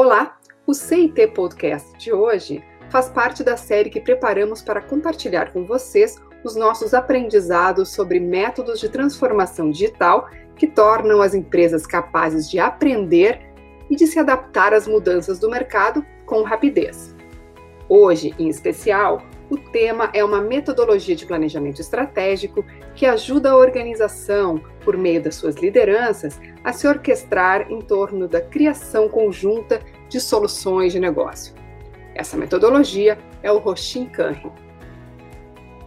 Olá! O CIT Podcast de hoje faz parte da série que preparamos para compartilhar com vocês os nossos aprendizados sobre métodos de transformação digital que tornam as empresas capazes de aprender e de se adaptar às mudanças do mercado com rapidez. Hoje, em especial, o tema é uma metodologia de planejamento estratégico que ajuda a organização, por meio das suas lideranças, a se orquestrar em torno da criação conjunta de soluções de negócio. Essa metodologia é o Roshin Kanri.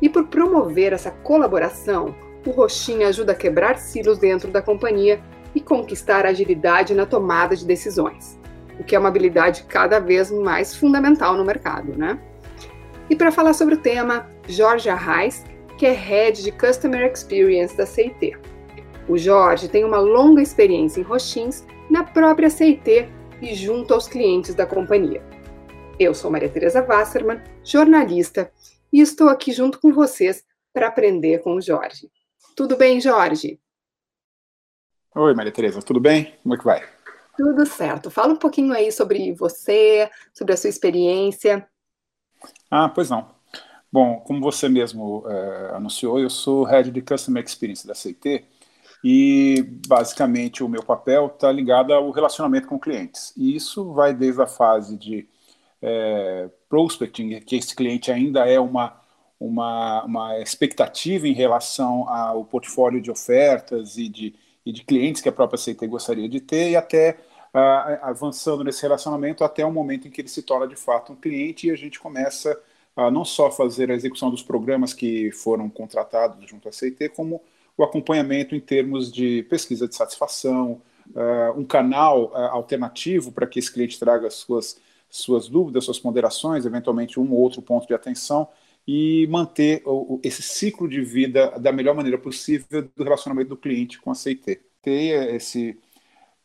E por promover essa colaboração, o Roshin ajuda a quebrar silos dentro da companhia e conquistar agilidade na tomada de decisões, o que é uma habilidade cada vez mais fundamental no mercado, né? E para falar sobre o tema, Jorge Arraes, que é Head de Customer Experience da CIT. O Jorge tem uma longa experiência em Roxins na própria CIT e junto aos clientes da companhia. Eu sou Maria Teresa Wasserman, jornalista, e estou aqui junto com vocês para aprender com o Jorge. Tudo bem, Jorge? Oi, Maria Teresa, tudo bem? Como é que vai? Tudo certo. Fala um pouquinho aí sobre você, sobre a sua experiência ah, pois não. Bom, como você mesmo é, anunciou, eu sou Head de Customer Experience da CT e basicamente o meu papel está ligado ao relacionamento com clientes. E isso vai desde a fase de é, prospecting, que esse cliente ainda é uma, uma, uma expectativa em relação ao portfólio de ofertas e de, e de clientes que a própria CT gostaria de ter, e até avançando nesse relacionamento até o momento em que ele se torna de fato um cliente e a gente começa a não só fazer a execução dos programas que foram contratados junto à CIT, como o acompanhamento em termos de pesquisa de satisfação, uh, um canal uh, alternativo para que esse cliente traga suas, suas dúvidas, suas ponderações, eventualmente um ou outro ponto de atenção e manter o, esse ciclo de vida da melhor maneira possível do relacionamento do cliente com a CIT. Ter esse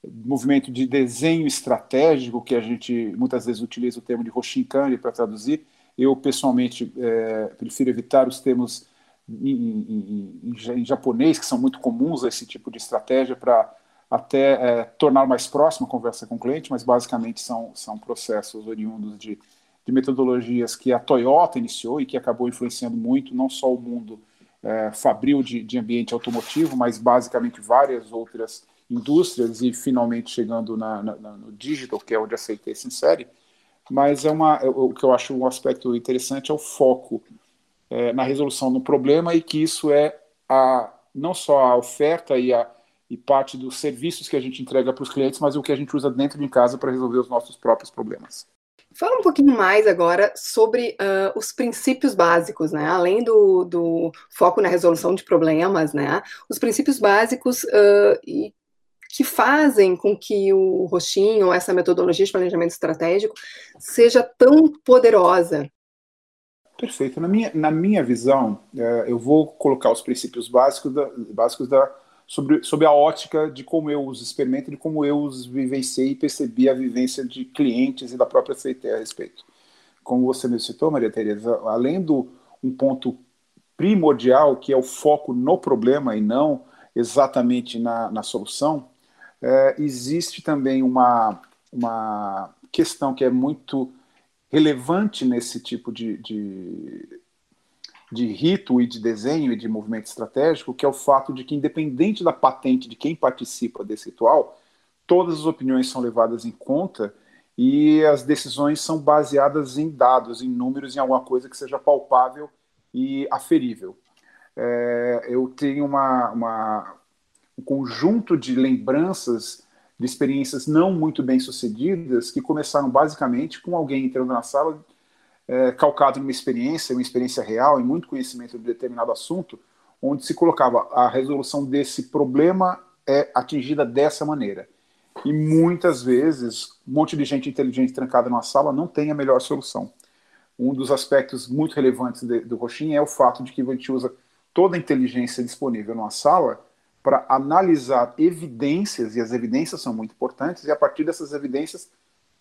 movimento de desenho estratégico, que a gente muitas vezes utiliza o termo de Hoshinkanri para traduzir. Eu, pessoalmente, é, prefiro evitar os termos em, em, em, em, japonês, que são muito comuns a esse tipo de estratégia, para até é, tornar mais próxima a conversa com o cliente, mas basicamente são, são processos oriundos de, de metodologias que a Toyota iniciou e que acabou influenciando muito, não só o mundo é, fabril de, de ambiente automotivo, mas basicamente várias outras indústrias e finalmente chegando na, na, no digital, que é onde a CT se insere. Mas é uma, é, o que eu acho um aspecto interessante é o foco é, na resolução do problema e que isso é a, não só a oferta e, a, e parte dos serviços que a gente entrega para os clientes, mas o que a gente usa dentro de casa para resolver os nossos próprios problemas. Fala um pouquinho mais agora sobre uh, os princípios básicos, né? Além do, do, foco na resolução de problemas, né? Os princípios básicos uh, e que fazem com que o roxinho, essa metodologia de planejamento estratégico, seja tão poderosa? Perfeito. Na minha, na minha visão, é, eu vou colocar os princípios básicos, da, básicos da, sobre, sobre a ótica de como eu os experimento, de como eu os vivenciei e percebi a vivência de clientes e da própria CT a respeito. Como você me citou, Maria Tereza, além do um ponto primordial, que é o foco no problema e não exatamente na, na solução, é, existe também uma, uma questão que é muito relevante nesse tipo de, de, de rito e de desenho e de movimento estratégico, que é o fato de que, independente da patente de quem participa desse ritual, todas as opiniões são levadas em conta e as decisões são baseadas em dados, em números, em alguma coisa que seja palpável e aferível. É, eu tenho uma, uma, um conjunto de lembranças de experiências não muito bem sucedidas que começaram basicamente com alguém entrando na sala é, calcado numa experiência, uma experiência real e muito conhecimento de determinado assunto, onde se colocava a resolução desse problema é atingida dessa maneira. E muitas vezes, um monte de gente inteligente trancada numa sala não tem a melhor solução. Um dos aspectos muito relevantes de, do Roxin é o fato de que a gente usa toda a inteligência disponível numa sala para analisar evidências, e as evidências são muito importantes, e a partir dessas evidências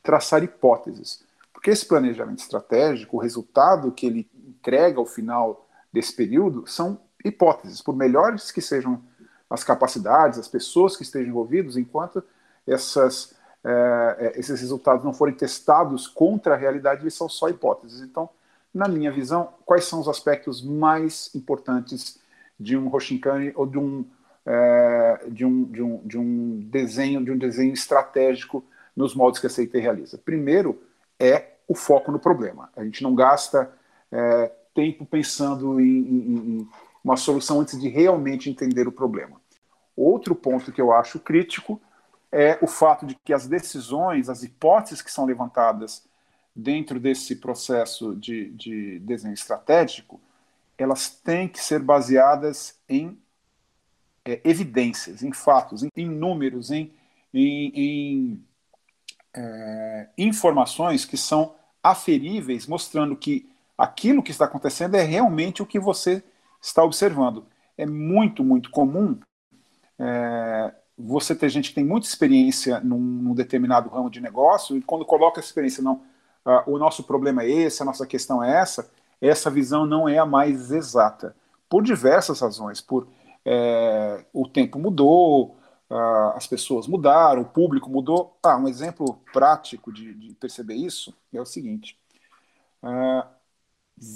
traçar hipóteses. Porque esse planejamento estratégico, o resultado que ele entrega ao final desse período, são hipóteses, por melhores que sejam as capacidades, as pessoas que estejam envolvidas, enquanto essas é, esses resultados não forem testados contra a realidade, eles são só hipóteses. Então, na minha visão, quais são os aspectos mais importantes de um Hoshinkane ou de um, é, de, um, de, um, de um desenho de um desenho estratégico nos modos que a CIT realiza? Primeiro é o foco no problema. A gente não gasta é, tempo pensando em, em, em uma solução antes de realmente entender o problema. Outro ponto que eu acho crítico é o fato de que as decisões, as hipóteses que são levantadas dentro desse processo de, de desenho estratégico, elas têm que ser baseadas em é, evidências, em fatos, em, em números, em, em, em é, informações que são aferíveis, mostrando que aquilo que está acontecendo é realmente o que você está observando. É muito, muito comum é, você ter gente que tem muita experiência num, num, determinado ramo de negócio e quando coloca essa experiência, não, uh, o nosso problema é esse, a nossa questão é essa, essa visão não é a mais exata, por diversas razões, por é, o tempo mudou, as pessoas mudaram, o público mudou. Ah, um exemplo prático de, de perceber isso é o seguinte, uh,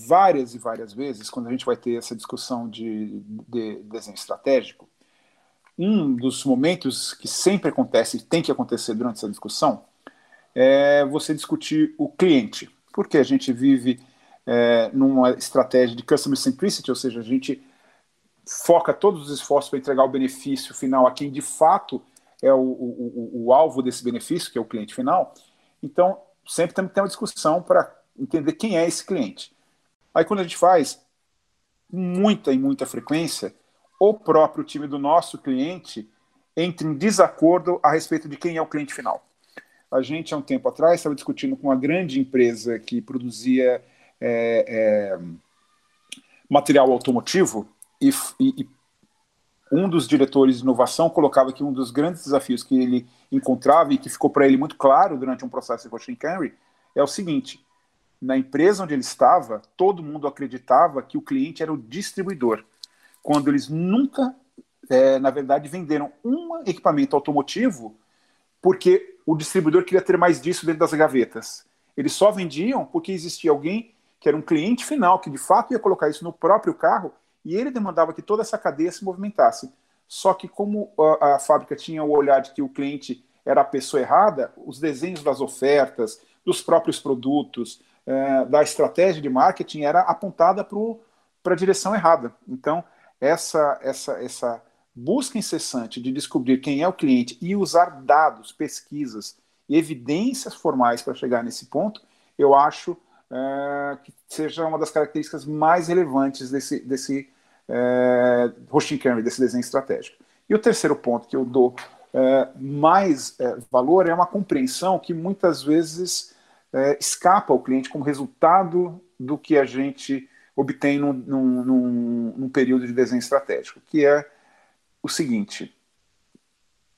várias e várias vezes, quando a gente vai ter essa discussão de, de desenho estratégico, um dos momentos que sempre acontece e tem que acontecer durante essa discussão é você discutir o cliente, porque a gente vive é, numa estratégia de customer centricity, ou seja, a gente foca todos os esforços para entregar o benefício final a quem de fato é o, o, o, alvo desse benefício, que é o cliente final. Então, sempre tem que ter uma discussão para entender quem é esse cliente. Aí, quando a gente faz, muita e muita frequência, o próprio time do nosso cliente entra em desacordo a respeito de quem é o cliente final. A gente, há um tempo atrás, estava discutindo com uma grande empresa que produzia é, é, material automotivo e, e, e, um dos diretores de inovação colocava que um dos grandes desafios que ele encontrava e que ficou para ele muito claro durante um processo de Washington Henry é o seguinte: na empresa onde ele estava, todo mundo acreditava que o cliente era o distribuidor quando eles nunca, é, na verdade, venderam um equipamento automotivo porque o distribuidor queria ter mais disso dentro das gavetas. Eles só vendiam porque existia alguém que era um cliente final, que de fato ia colocar isso no próprio carro e ele demandava que toda essa cadeia se movimentasse. Só que, como a, a fábrica tinha o olhar de que o cliente era a pessoa errada, os desenhos das ofertas, dos próprios produtos, é, da estratégia de marketing era apontada para a direção errada. Então, essa, essa, essa busca incessante de descobrir quem é o cliente e usar dados, pesquisas evidências formais para chegar nesse ponto, eu acho é, que seja uma das características mais relevantes desse, desse é, hosting Camry, desse desenho estratégico. E o terceiro ponto que eu dou é, mais valor é uma compreensão que muitas vezes escapa ao cliente como resultado do que a gente obtém num, num, num, num período de desenho estratégico, que é o seguinte: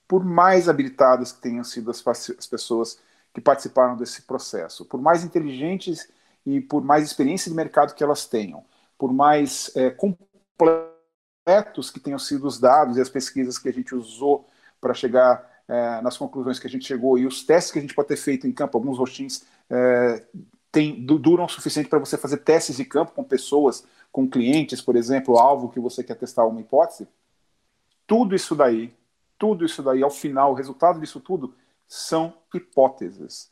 por mais habilitadas que tenham sido as, as pessoas que participaram desse processo, por mais inteligentes e por mais experiência de mercado que elas tenham, por mais é, completos que tenham sido os dados e as pesquisas que a gente usou para chegar é, nas conclusões que a gente chegou e os testes que a gente pode ter feito em campo, alguns rostins é, duram o suficiente para você fazer testes de campo com pessoas, com clientes, por exemplo, alvo que você quer testar uma hipótese, tudo isso daí, tudo isso daí, ao final, o resultado disso tudo são hipóteses.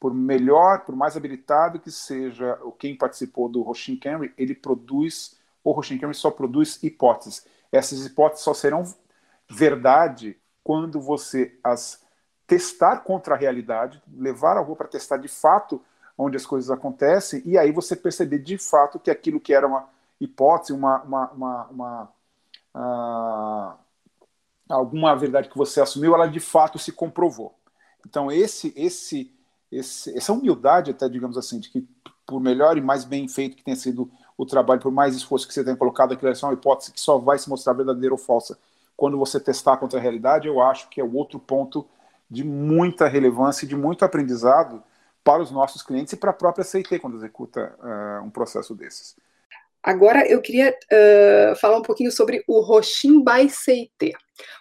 Por melhor, por mais habilitado que seja quem participou do Roshin Camry, ele produz, o Roshin Camry só produz hipóteses. Essas hipóteses só serão verdade quando você as testar contra a realidade, levar a rua para testar de fato onde as coisas acontecem, e aí você perceber de fato que aquilo que era uma hipótese, uma, uma, uma, uma uh, alguma verdade que você assumiu, ela de fato se comprovou. Então esse, esse, esse, essa humildade, até digamos assim, de que por melhor e mais bem feito que tenha sido o trabalho, por mais esforço que você tenha colocado, aquilo é uma hipótese que só vai se mostrar verdadeira ou falsa quando você testar contra a realidade, eu acho que é outro ponto de muita relevância e de muito aprendizado para os nossos clientes e para a própria CIT quando executa uh, um processo desses. Agora eu queria uh, falar um pouquinho sobre o Roshin CIT.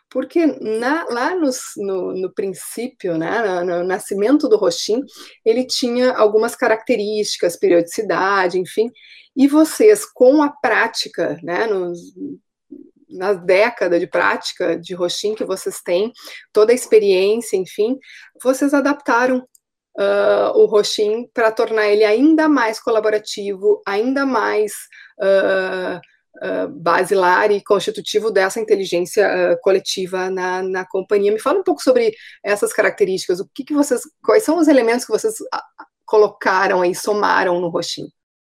Porque na, lá no, no, princípio, né, no, no, nascimento do Roshin, ele tinha algumas características, periodicidade, enfim, e vocês, com a prática, né, nos, na década de prática de Roshin que vocês têm, toda a experiência, enfim, vocês adaptaram uh, o Roshin para tornar ele ainda mais colaborativo, ainda mais uh, uh, basilar e constitutivo dessa inteligência uh, coletiva na, na companhia. Me fala um pouco sobre essas características, o que, que vocês, quais são os elementos que vocês colocaram aí, somaram no Roxin?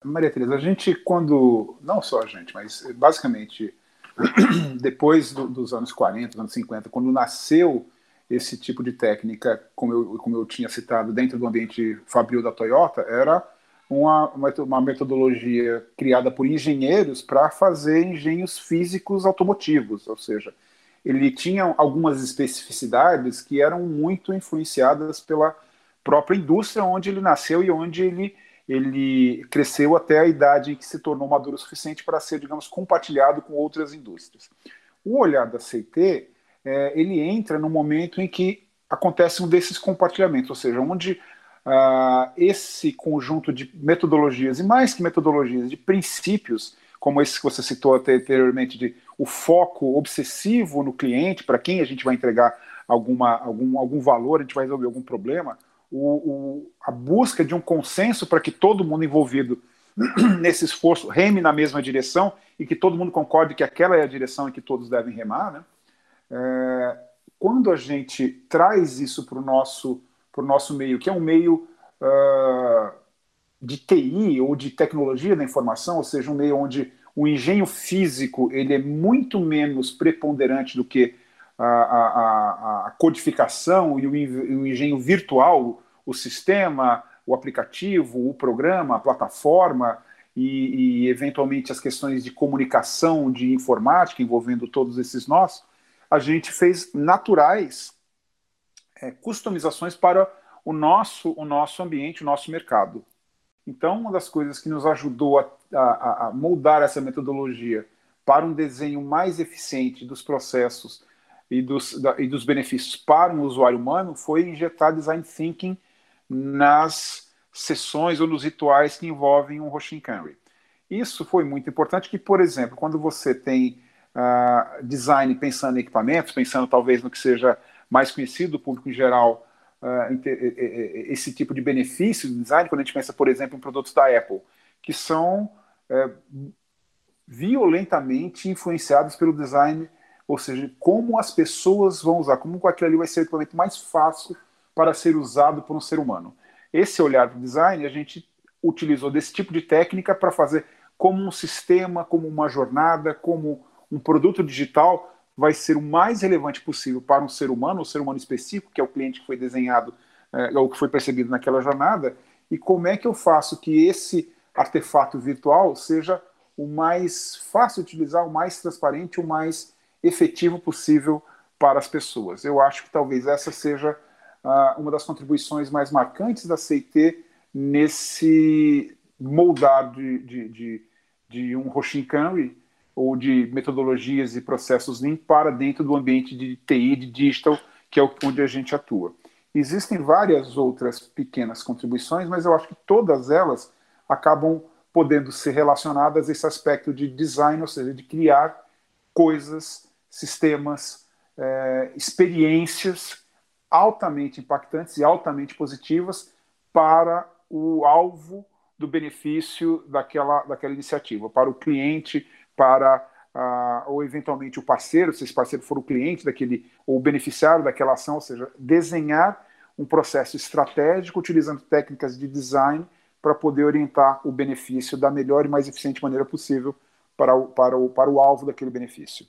Maria Teresa, a gente quando, não só a gente, mas basicamente depois do, dos anos 40, anos 50, quando nasceu esse tipo de técnica, como eu, como eu tinha citado, dentro do ambiente fabril da Toyota, era uma, uma metodologia criada por engenheiros para fazer engenhos físicos automotivos, ou seja, ele tinha algumas especificidades que eram muito influenciadas pela própria indústria onde ele nasceu e onde ele, ele cresceu até a idade em que se tornou maduro o suficiente para ser, digamos, compartilhado com outras indústrias. O olhar da CT, é, ele entra no momento em que acontece um desses compartilhamentos, ou seja, onde uh, esse conjunto de metodologias, e mais que metodologias, de princípios, como esse que você citou anteriormente, de o foco obsessivo no cliente, para quem a gente vai entregar alguma, algum, algum valor, a gente vai resolver algum problema, o, o, a busca de um consenso para que todo mundo envolvido nesse esforço reme na mesma direção e que todo mundo concorde que aquela é a direção em que todos devem remar, né? É, quando a gente traz isso para o nosso nosso meio, que é um meio uh, de TI ou de tecnologia da informação, ou seja, um meio onde o engenho físico ele é muito menos preponderante do que a, a, a codificação e o, o engenho virtual, o sistema, o aplicativo, o programa, a plataforma e, e, eventualmente as questões de comunicação, de informática envolvendo todos esses nós, a gente fez naturais é, customizações para o nosso, o nosso ambiente, o nosso mercado. Então, uma das coisas que nos ajudou a, a, a moldar essa metodologia para um desenho mais eficiente dos processos e dos, da, e dos benefícios para um usuário humano foi injetar design thinking nas sessões ou nos rituais que envolvem um Roshin Kanri. Isso foi muito importante que, por exemplo, quando você tem uh, design pensando em equipamentos, pensando talvez no que seja mais conhecido do público em geral uh, esse tipo de benefício do design, quando a gente pensa, por exemplo, em produtos da Apple, que são uh, violentamente influenciados pelo design, ou seja, como as pessoas vão usar, como aquilo ali vai ser o equipamento mais fácil para ser usado por um ser humano. Esse olhar do design, a gente utilizou desse tipo de técnica para fazer como um sistema, como uma jornada, como um produto digital vai ser o mais relevante possível para um ser humano, um ser humano específico, que é o cliente que foi desenhado é, ou que foi percebido naquela jornada, e como é que eu faço que esse artefato virtual seja o mais fácil de utilizar, o mais transparente, o mais efetivo possível para as pessoas. Eu acho que talvez essa seja uh, uma das contribuições mais marcantes da CIT nesse moldar de, de, de, de um Roshin Kanri ou de metodologias e processos Lean para dentro do ambiente de TI, de digital, que é onde a gente atua. Existem várias outras pequenas contribuições, mas eu acho que todas elas acabam podendo ser relacionadas a esse aspecto de design, ou seja, de criar coisas, sistemas, é, experiências altamente impactantes e altamente positivas para o alvo do benefício daquela, daquela iniciativa, para o cliente, para uh, ou eventualmente o parceiro, se esse parceiro for o cliente daquele ou o beneficiário daquela ação, ou seja, desenhar um processo estratégico utilizando técnicas de design para poder orientar o benefício da melhor e mais eficiente maneira possível para o, para o, para o alvo daquele benefício.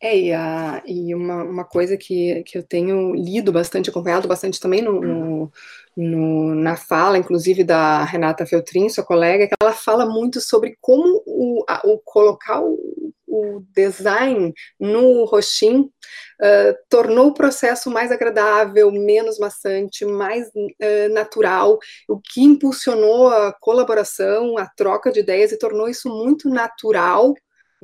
É, e, a, e uma, uma coisa que, que eu tenho lido bastante, acompanhado bastante também no, no, no, na fala, inclusive da Renata Feltrin, sua colega, que ela fala muito sobre como o, a, o colocar o, o, design no roxim uh, tornou o processo mais agradável, menos maçante, mais uh, natural, o que impulsionou a colaboração, a troca de ideias e tornou isso muito natural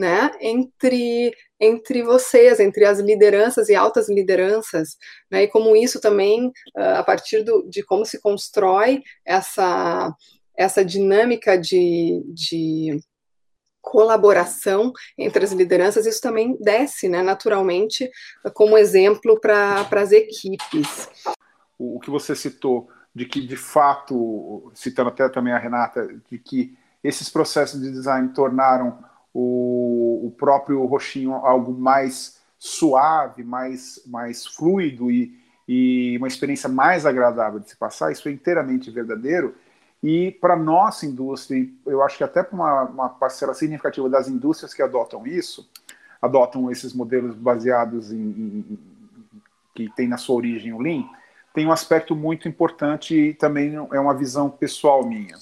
né, entre, entre vocês, entre as lideranças e altas lideranças, né, e como isso também, ah, a partir do, de como se constrói essa, essa dinâmica de, de colaboração entre as lideranças, isso também desce, né, naturalmente, como exemplo para as equipes. O que você citou, de que, de fato, citando até também a Renata, de que esses processos de design tornaram o, o próprio roxinho algo mais suave, mais, mais fluido e, e uma experiência mais agradável de se passar, isso é inteiramente verdadeiro. E para nossa indústria, eu acho que até para uma, uma parcela significativa das indústrias que adotam isso, adotam esses modelos baseados em, em, que tem na sua origem o Lean, tem um aspecto muito importante e também é uma visão pessoal minha.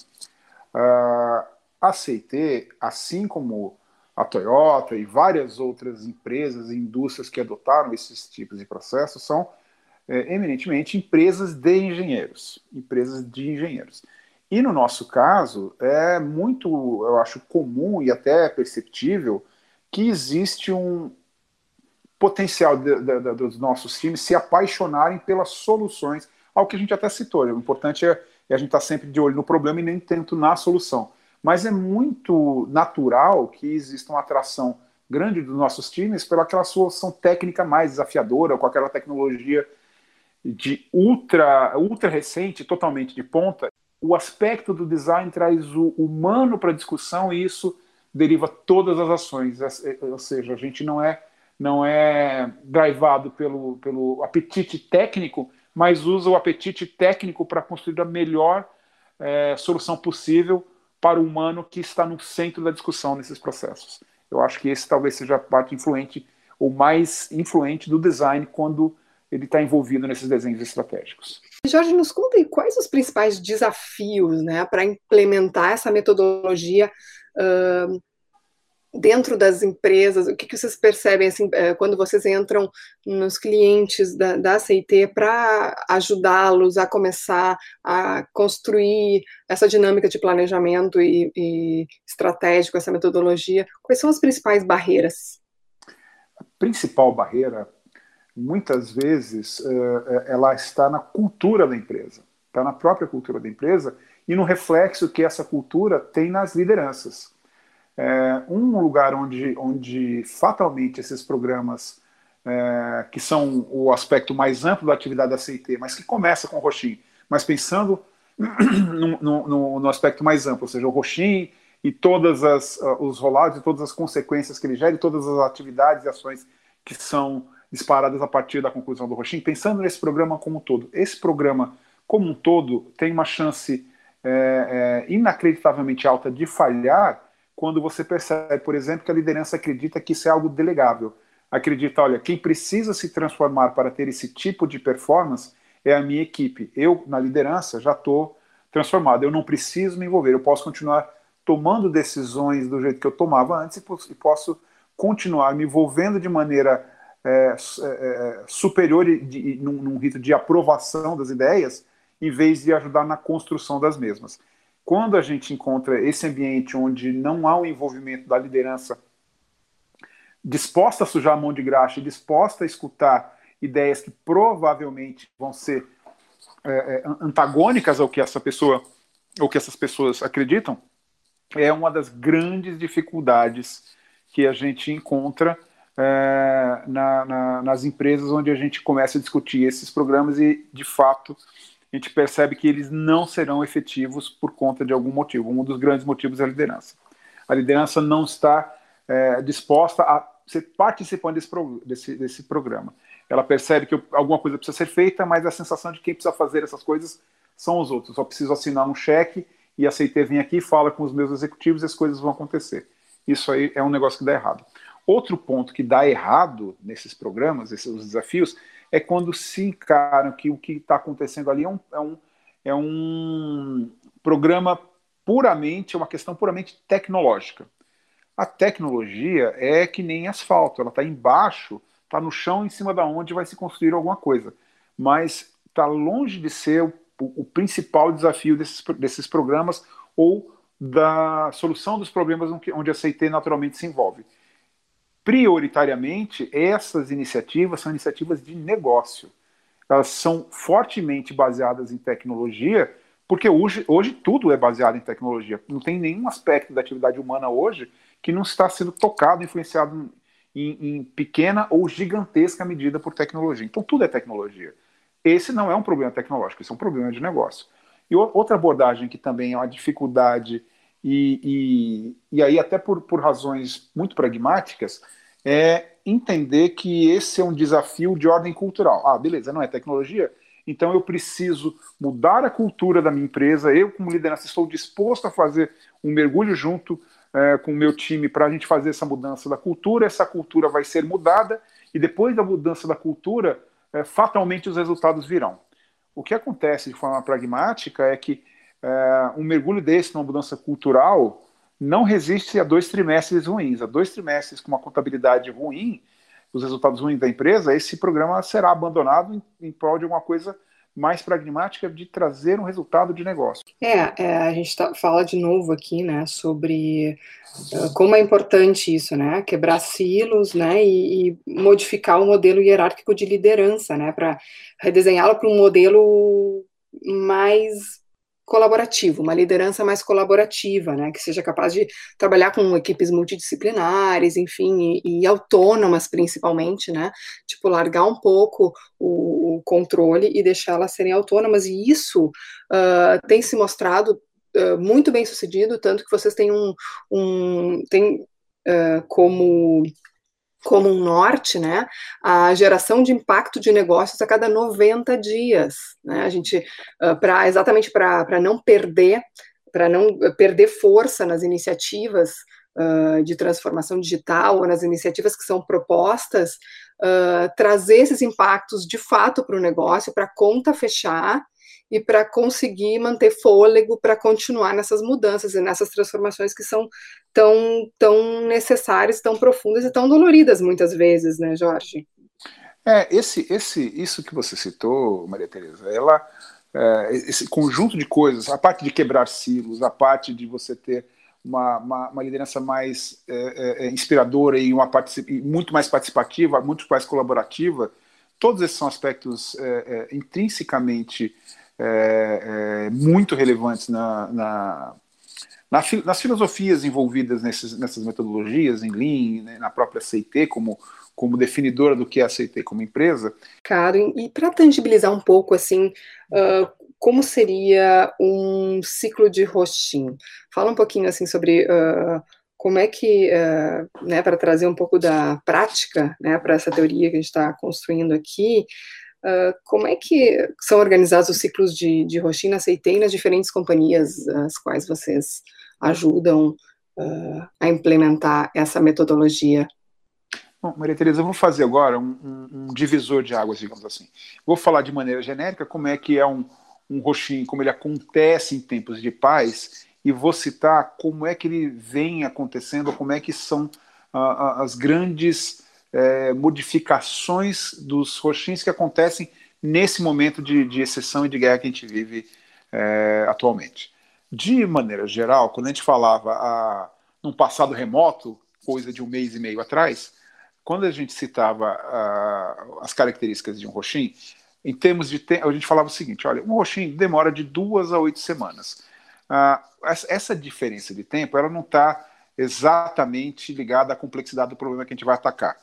Uh, a CIT, assim como a Toyota e várias outras empresas e indústrias que adotaram esses tipos de processos são é, eminentemente empresas de engenheiros, empresas de engenheiros. E no nosso caso, é muito, eu acho, comum e até perceptível que existe um potencial de, de, de, dos nossos times se apaixonarem pelas soluções, ao que a gente até citou. O importante é, é a gente estar sempre de olho no problema e nem tanto na solução. Mas é muito natural que exista uma atração grande dos nossos times pelaquela solução técnica mais desafiadora, com aquela tecnologia de ultra, ultra recente, totalmente de ponta. O aspecto do design traz o humano para a discussão e isso deriva todas as ações. É, é, ou seja, a gente não é não é drivado pelo, pelo apetite técnico, mas usa o apetite técnico para construir a melhor é, solução possível para o humano que está no centro da discussão nesses processos. Eu acho que esse talvez seja a parte influente ou mais influente do design quando ele está envolvido nesses desenhos estratégicos. Jorge, nos conta quais os principais desafios né, para implementar essa metodologia uh, dentro das empresas, o que, que vocês percebem assim, é, quando vocês entram nos clientes da, da CIT para ajudá-los a começar a construir essa dinâmica de planejamento e, e estratégico, essa metodologia? Quais são as principais barreiras? A principal barreira, muitas vezes, é, é, ela está na cultura da empresa, está na própria cultura da empresa e no reflexo que essa cultura tem nas lideranças. É, um lugar onde, onde fatalmente esses programas, é, que são o aspecto mais amplo da atividade da CIT, mas que começa com o Roxin, mas pensando no, no, no, aspecto mais amplo, ou seja, o Roxin e todas as, uh, os rolados e todas as consequências que ele gera e todas as atividades e ações que são disparadas a partir da conclusão do Roxin, pensando nesse programa como um todo. Esse programa como um todo tem uma chance é, é, inacreditavelmente alta de falhar quando você percebe, por exemplo, que a liderança acredita que isso é algo delegável. Acredita, olha, quem precisa se transformar para ter esse tipo de performance é a minha equipe. Eu, na liderança, já estou transformado. Eu não preciso me envolver. Eu posso continuar tomando decisões do jeito que eu tomava antes e posso continuar me envolvendo de maneira é, é, é superior de, de, num, num rito de aprovação das ideias, em vez de ajudar na construção das mesmas. Quando a gente encontra esse ambiente onde não há o envolvimento da liderança disposta a sujar a mão de graxa, disposta a escutar ideias que provavelmente vão ser é, é, antagônicas ao que essa pessoa ou que essas pessoas acreditam, é uma das grandes dificuldades que a gente encontra é, na, na, nas empresas onde a gente começa a discutir esses programas e, de fato, a gente percebe que eles não serão efetivos por conta de algum motivo. Um dos grandes motivos é a liderança. A liderança não está é, disposta a ser participante desse, desse, desse programa. Ela percebe que alguma coisa precisa ser feita, mas a sensação de quem precisa fazer essas coisas são os outros. Só preciso assinar um cheque e a CIT vem aqui, fala com os meus executivos e as coisas vão acontecer. Isso aí é um negócio que dá errado. Outro ponto que dá errado nesses programas, esses desafios, é quando se encaram que o que está acontecendo ali é um, é, um, é um programa puramente, é uma questão puramente tecnológica. A tecnologia é que nem asfalto, ela está embaixo, está no chão em cima da onde vai se construir alguma coisa. Mas está longe de ser o, o, principal desafio desses, desses programas ou da solução dos problemas onde a CIT naturalmente se envolve. Prioritariamente, essas iniciativas são iniciativas de negócio. Elas são fortemente baseadas em tecnologia, porque hoje, hoje tudo é baseado em tecnologia. Não tem nenhum aspecto da atividade humana hoje que não está sendo tocado, influenciado em, em pequena ou gigantesca medida por tecnologia. Então tudo é tecnologia. Esse não é um problema tecnológico, esse é um problema de negócio. E outra abordagem que também é uma dificuldade, e, e, e aí até por, por razões muito pragmáticas, é entender que esse é um desafio de ordem cultural. Ah, beleza, não é tecnologia? Então eu preciso mudar a cultura da minha empresa. Eu, como liderança, estou disposto a fazer um mergulho junto é, com o meu time para a gente fazer essa mudança da cultura. Essa cultura vai ser mudada e depois da mudança da cultura, é, fatalmente os resultados virão. O que acontece de forma pragmática é que é, um mergulho desse numa mudança cultural não resiste a dois trimestres ruins. A dois trimestres com uma contabilidade ruim, os resultados ruins da empresa, esse programa será abandonado em, em prol de alguma coisa mais pragmática de trazer um resultado de negócio. É, é a gente tá, fala de novo aqui, né, sobre uh, como é importante isso, né, quebrar silos, né, e, e modificar o modelo hierárquico de liderança, né, para redesenhá-lo para um modelo mais colaborativo, uma liderança mais colaborativa, né, que seja capaz de trabalhar com equipes multidisciplinares, enfim, e, e autônomas principalmente, né, tipo largar um pouco o, o controle e deixá-las serem autônomas, e isso uh, tem se mostrado uh, muito bem sucedido, tanto que vocês têm um, um têm uh, como como um norte, né, a geração de impacto de negócios a cada 90 dias, né, a gente, uh, para exatamente para não perder, para não perder força nas iniciativas uh, de transformação digital ou nas iniciativas que são propostas, uh, trazer esses impactos de fato para o negócio, para a conta fechar e para conseguir manter fôlego para continuar nessas mudanças e nessas transformações que são tão, tão necessárias, tão profundas e tão doloridas muitas vezes, né, Jorge? É, esse, esse, isso que você citou, Maria Tereza, ela, é, esse conjunto de coisas, a parte de quebrar silos, a parte de você ter uma, uma, uma liderança mais é, é, é inspiradora e uma muito mais participativa, muito mais colaborativa, todos esses são aspectos é, é, intrinsecamente é, é, muito relevantes na, na, na, nas filosofias envolvidas nesses, nessas metodologias, em Lean, né, na própria CIT, como, como definidora do que é a CIT como empresa. Karen, e para tangibilizar um pouco, assim, uh, como seria um ciclo de Roshin? Fala um pouquinho, assim, sobre... Uh, como é que, uh, né, para trazer um pouco da prática, né, para essa teoria que a gente está construindo aqui, Uh, como é que são organizados os ciclos de, de rotina aceitei nas diferentes companhias as quais vocês ajudam uh, a implementar essa metodologia? Bom, Maria Tereza, vamos fazer agora um, um, um, divisor de águas, digamos assim. Vou falar de maneira genérica como é que é um, um roxinho, como ele acontece em tempos de paz, e vou citar como é que ele vem acontecendo, como é que são uh, as grandes é, modificações dos roxins que acontecem nesse momento de, de, exceção e de guerra que a gente vive é, atualmente. De maneira geral, quando a gente falava a, num passado remoto, coisa de um mês e meio atrás, quando a gente citava a, as características de um roxim, em termos de tempo, a gente falava o seguinte: olha, um roxim demora de duas a oito semanas. Ah, essa diferença de tempo ela não está exatamente ligada à complexidade do problema que a gente vai atacar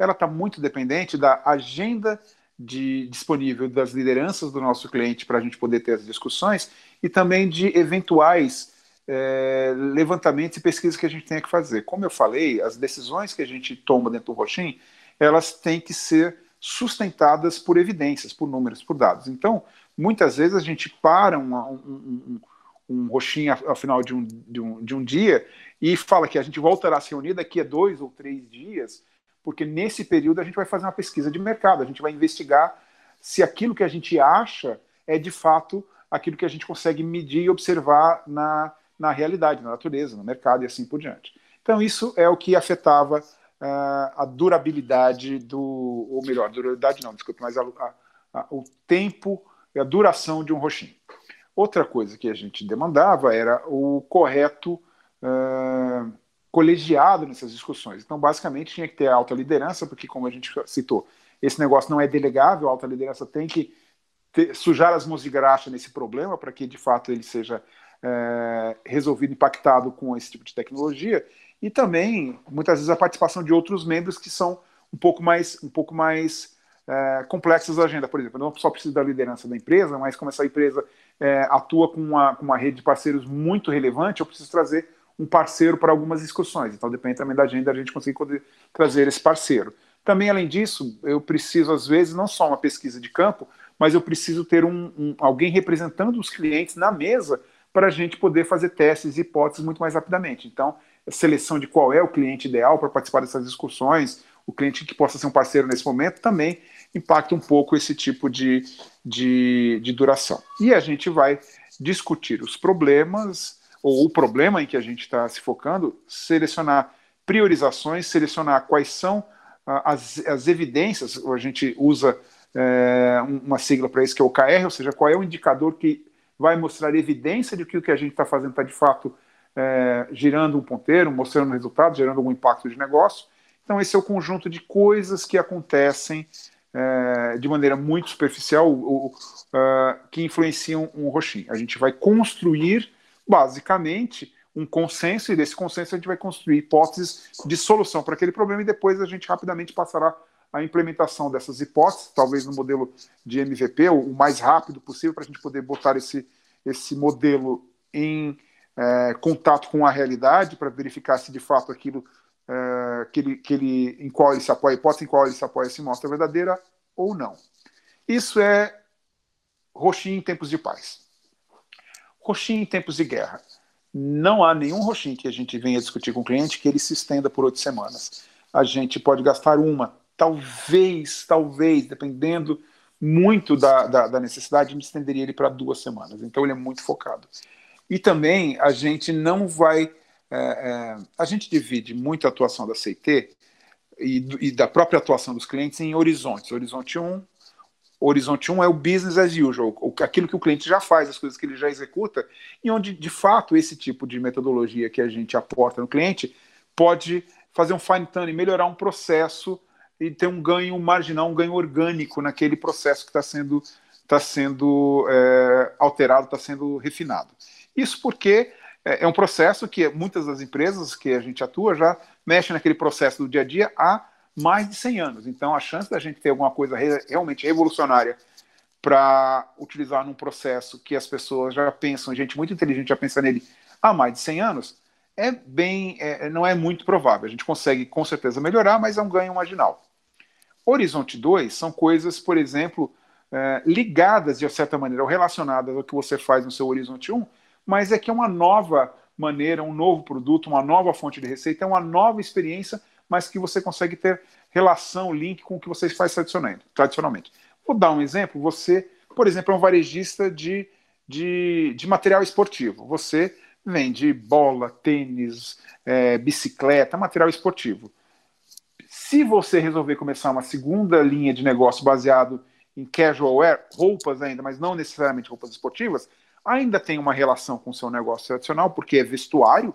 ela está muito dependente da agenda de, disponível das lideranças do nosso cliente para a gente poder ter as discussões e também de eventuais é, levantamentos e pesquisas que a gente tenha que fazer. Como eu falei, as decisões que a gente toma dentro do Roxin, elas têm que ser sustentadas por evidências, por números, por dados. Então, muitas vezes a gente para um, um, um, Roxin ao final de um, de, um, de um dia e fala que a gente voltará a se reunir daqui a dois ou três dias porque nesse período a gente vai fazer uma pesquisa de mercado, a gente vai investigar se aquilo que a gente acha é de fato aquilo que a gente consegue medir e observar na, na realidade, na natureza, no mercado e assim por diante. Então, isso é o que afetava uh, a durabilidade do. Ou melhor, durabilidade não, desculpe, mas a, a, a, o tempo e a duração de um roxinho. Outra coisa que a gente demandava era o correto uh, colegiado nessas discussões. Então, basicamente, tinha que ter alta liderança, porque, como a gente citou, esse negócio não é delegável, a alta liderança tem que ter, sujar as mãos de graxa nesse problema para que, de fato, ele seja é, resolvido, impactado com esse tipo de tecnologia. E também, muitas vezes, a participação de outros membros que são um pouco mais, um pouco mais é, complexas da agenda. Por exemplo, não só precisa da liderança da empresa, mas como essa empresa é, atua com uma, com uma rede de parceiros muito relevante, eu preciso trazer um parceiro para algumas discussões. Então depende também da agenda a gente conseguir trazer esse parceiro. Também, além disso, eu preciso, às vezes, não só uma pesquisa de campo, mas eu preciso ter um, um alguém representando os clientes na mesa para a gente poder fazer testes e hipóteses muito mais rapidamente. Então, a seleção de qual é o cliente ideal para participar dessas discussões, o cliente que possa ser um parceiro nesse momento, também impacta um pouco esse tipo de, de, de duração. E a gente vai discutir os problemas, ou o problema em que a gente está se focando, selecionar priorizações, selecionar quais são ah, as, as evidências, a gente usa é, uma sigla para isso que é o KR, ou seja, qual é o indicador que vai mostrar evidência de que o que a gente está fazendo está de fato é, girando um ponteiro, mostrando resultado, gerando algum impacto de negócio. Então, esse é o conjunto de coisas que acontecem é, de maneira muito superficial uh, que influenciam um roxinho. A gente vai construir basicamente um consenso, e desse consenso a gente vai construir hipóteses de solução para aquele problema, e depois a gente rapidamente passará a implementação dessas hipóteses, talvez no modelo de MVP, o mais rápido possível, para a gente poder botar esse, esse modelo em é, contato com a realidade, para verificar se de fato aquilo é, que, ele, que ele, em qual ele se apoia, a hipótese em qual ele se apoia se mostra verdadeira ou não. Isso é roxinho em tempos de paz. Roxinho em tempos de guerra. Não há nenhum roxinho que a gente venha discutir com o cliente que ele se estenda por oito semanas. A gente pode gastar uma, talvez, talvez, dependendo muito da, da, da necessidade, me estenderia ele para duas semanas. Então ele é muito focado. E também a gente não vai. É, é, a gente divide muito a atuação da CIT e, e, da própria atuação dos clientes em horizontes. Horizonte 1, Horizonte 1 é o business as usual, aquilo que o cliente já faz, as coisas que ele já executa, e onde, de fato, esse tipo de metodologia que a gente aporta no cliente pode fazer um fine tuning, melhorar um processo e ter um ganho marginal, um ganho orgânico naquele processo que está sendo, tá sendo é, alterado, está sendo refinado. Isso porque é, é um processo que muitas das empresas que a gente atua já mexem naquele processo do dia a dia há mais de 100 anos. Então, a chance da gente ter alguma coisa re realmente revolucionária para utilizar num processo que as pessoas já pensam, gente muito inteligente já pensa nele há mais de 100 anos, é bem, é, não é muito provável. A gente consegue com certeza melhorar, mas é um ganho marginal. Horizonte 2 são coisas, por exemplo, é, ligadas de certa maneira ou relacionadas ao que você faz no seu Horizonte 1, mas é que é uma nova maneira, um novo produto, uma nova fonte de receita, é uma nova experiência mas que você consegue ter relação, link com o que você faz tradicionalmente. Vou dar um exemplo. Você, por exemplo, é um varejista de, de, de material esportivo. Você vende bola, tênis, é, bicicleta, material esportivo. Se você resolver começar uma segunda linha de negócio baseado em casual wear, roupas ainda, mas não necessariamente roupas esportivas, ainda tem uma relação com o seu negócio tradicional, porque é vestuário,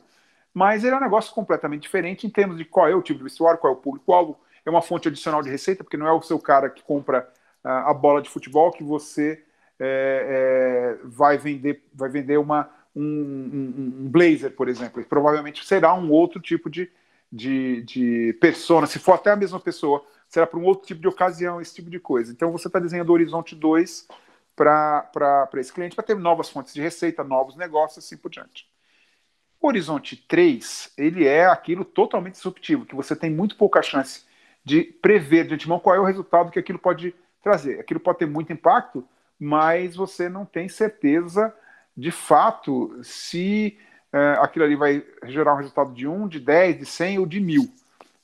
mas ele é um negócio completamente diferente em termos de qual é o tipo de vestuário, qual é o público-alvo, é uma fonte adicional de receita, porque não é o seu cara que compra uh, a bola de futebol que você é, é, vai vender, vai vender uma, um, um, um, blazer, por exemplo. E provavelmente será um outro tipo de, de, de persona, se for até a mesma pessoa, será para um outro tipo de ocasião, esse tipo de coisa. Então você está desenhando o Horizonte 2 para esse cliente, para ter novas fontes de receita, novos negócios, assim por diante. Horizonte 3, ele é aquilo totalmente disruptivo, que você tem muito pouca chance de prever de antemão qual é o resultado que aquilo pode trazer. Aquilo pode ter muito impacto, mas você não tem certeza de fato se é, aquilo ali vai gerar um resultado de 1, de 10, de 100 ou de 1000.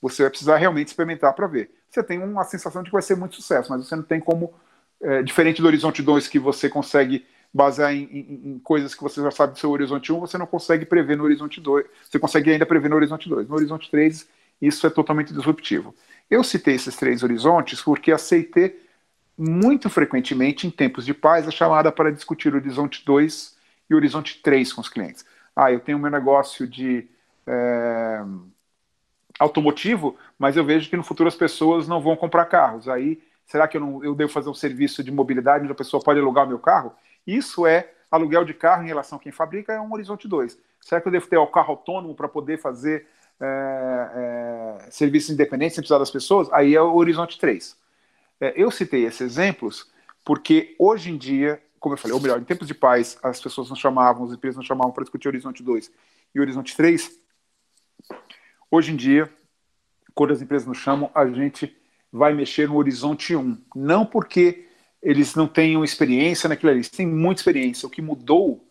Você vai precisar realmente experimentar para ver. Você tem uma sensação de que vai ser muito sucesso, mas você não tem como, é, diferente do Horizonte 2, que você consegue basear em, em, em, coisas que você já sabe do seu horizonte 1, você não consegue prever no horizonte 2. Você consegue ainda prever no horizonte 2. No horizonte 3, isso é totalmente disruptivo. Eu citei esses três horizontes porque aceitei muito frequentemente, em tempos de paz, a chamada para discutir o horizonte 2 e o horizonte 3 com os clientes. Ah, eu tenho meu negócio de é, automotivo, mas eu vejo que no futuro as pessoas não vão comprar carros. Aí, será que eu, não, eu devo fazer um serviço de mobilidade onde a pessoa pode alugar o meu carro? Isso é aluguel de carro em relação a quem fabrica, é um horizonte 2. Será que eu devo ter o carro autônomo para poder fazer é, é, serviços independentes sem precisar das pessoas? Aí é o horizonte 3. É, eu citei esses exemplos porque hoje em dia, como eu falei, ou melhor, em tempos de paz, as pessoas nos chamavam, as empresas nos chamavam para discutir Horizonte 2 e Horizonte 3. Hoje em dia, quando as empresas nos chamam, a gente vai mexer no Horizonte 1. Não porque eles não tenham experiência naquilo ali, eles têm muita experiência. O que mudou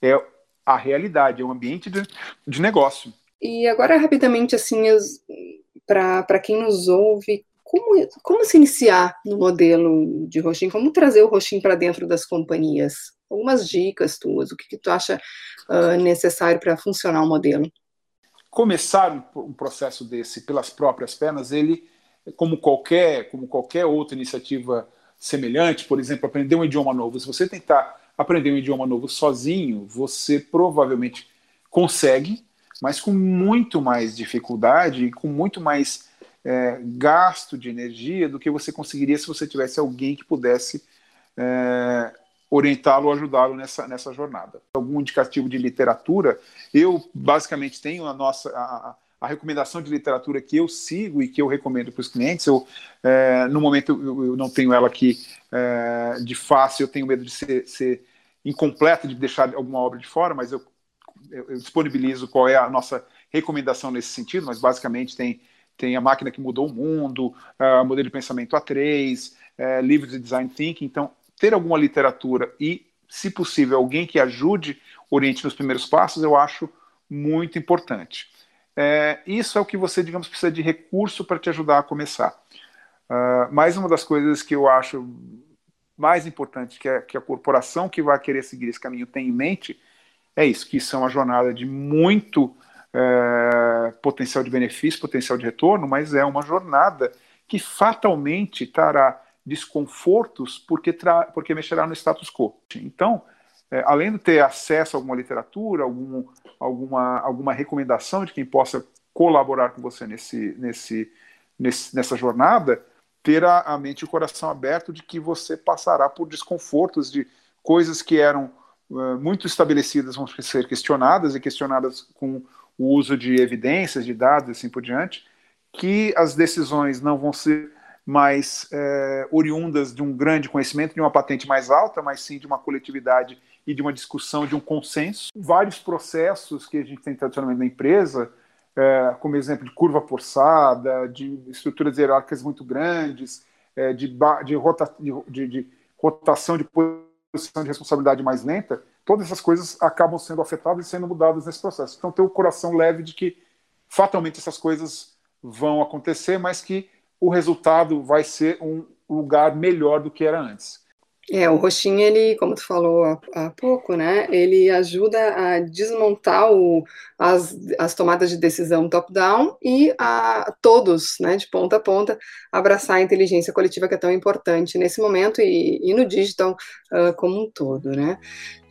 é a realidade, é o ambiente de, de negócio. E agora, rapidamente, assim, para quem nos ouve, como, como se iniciar no modelo de roxinho? Como trazer o roxinho para dentro das companhias? Algumas dicas tuas, o que, que tu acha uh, necessário para funcionar o modelo? Começar um, processo desse pelas próprias pernas, ele, como qualquer, como qualquer outra iniciativa semelhante, por exemplo, aprender um idioma novo, se você tentar aprender um idioma novo sozinho, você provavelmente consegue, mas com muito mais dificuldade e com muito mais é, gasto de energia do que você conseguiria se você tivesse alguém que pudesse é, orientá-lo, ajudá-lo nessa, nessa jornada. Algum indicativo de literatura, eu basicamente tenho a nossa a, a recomendação de literatura que eu sigo e que eu recomendo para os clientes. Eu, é, no momento eu, eu, não tenho ela aqui é, de fácil, eu tenho medo de ser, ser incompleta, de deixar alguma obra de fora, mas eu, eu, eu disponibilizo qual é a nossa recomendação nesse sentido, mas basicamente tem tem a máquina que mudou o mundo, uh, modelo de pensamento A3, uh, é, livros de design thinking. Então, ter alguma literatura e, se possível, alguém que ajude, oriente nos primeiros passos, eu acho muito importante. É, isso é o que você, digamos, precisa de recurso para te ajudar a começar. Uh, mais uma das coisas que eu acho mais importante que, é, que a corporação que vai querer seguir esse caminho tem em mente é isso, que isso é uma jornada de muito é, potencial de benefício, potencial de retorno, mas é uma jornada que fatalmente trará desconfortos porque, tra porque mexerá no status quo. Então, é, além de ter acesso a alguma literatura, algum, alguma, alguma recomendação de quem possa colaborar com você nesse, nesse, nesse, nessa jornada, ter a, a mente e o coração aberto de que você passará por desconfortos de coisas que eram uh, muito estabelecidas vão ser questionadas e questionadas com o uso de evidências, de dados e assim por diante, que as decisões não vão ser mais é, oriundas de um grande conhecimento, de uma patente mais alta, mas sim de uma coletividade e de uma discussão, de um consenso. Vários processos que a gente tem tradicionalmente na empresa, é, como exemplo de curva forçada, de estruturas hierárquicas muito grandes, é, de, de, rota, de, de rotação de posição de responsabilidade mais lenta, todas essas coisas acabam sendo afetadas e sendo mudadas nesse processo. Então, ter o coração leve de que fatalmente essas coisas vão acontecer, mas que o resultado vai ser um lugar melhor do que era antes. É, o roxinho, ele, como tu falou há, há pouco, né, ele ajuda a desmontar o, as, as tomadas de decisão top-down e a todos, né, de ponta a ponta, abraçar a inteligência coletiva que é tão importante nesse momento e, e no digital uh, como um todo, né.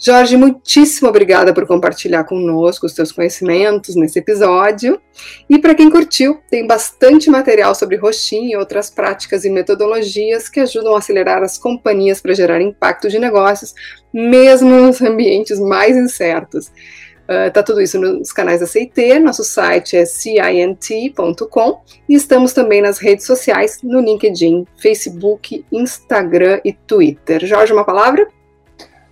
Jorge, muitíssimo obrigada por compartilhar conosco os seus conhecimentos nesse episódio. E para quem curtiu, tem bastante material sobre roxinho e outras práticas e metodologias que ajudam a acelerar as companhias para gerar impacto de negócios, mesmo nos ambientes mais incertos. Uh, tá tudo isso nos canais da CIT, nosso site é cint.com e estamos também nas redes sociais, no LinkedIn, Facebook, Instagram e Twitter. Jorge, uma palavra?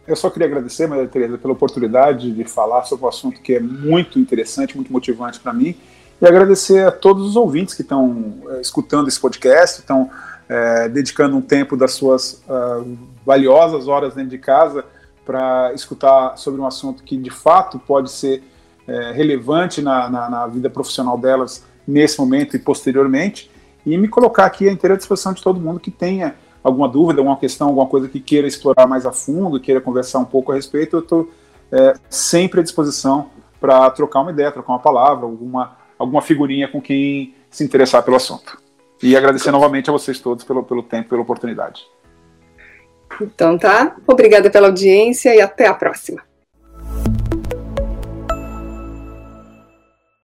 Eu só queria agradecer, Maria Tereza, pela oportunidade de falar sobre um assunto que é muito interessante, muito motivante para mim, e agradecer a todos os ouvintes que estão é, escutando esse podcast, estão é, dedicando um tempo das suas uh, valiosas horas dentro de casa para escutar sobre um assunto que de fato pode ser é, relevante na, na, na, vida profissional delas nesse momento e posteriormente, e me colocar aqui à inteira disposição de todo mundo que tenha alguma dúvida, alguma questão, alguma coisa que queira explorar mais a fundo, queira conversar um pouco a respeito, eu estou é, sempre à disposição para trocar uma ideia, trocar uma palavra, alguma, alguma figurinha com quem se interessar pelo assunto. E agradecer novamente a vocês todos pelo, pelo tempo, pela oportunidade. Então tá, obrigada pela audiência e até a próxima.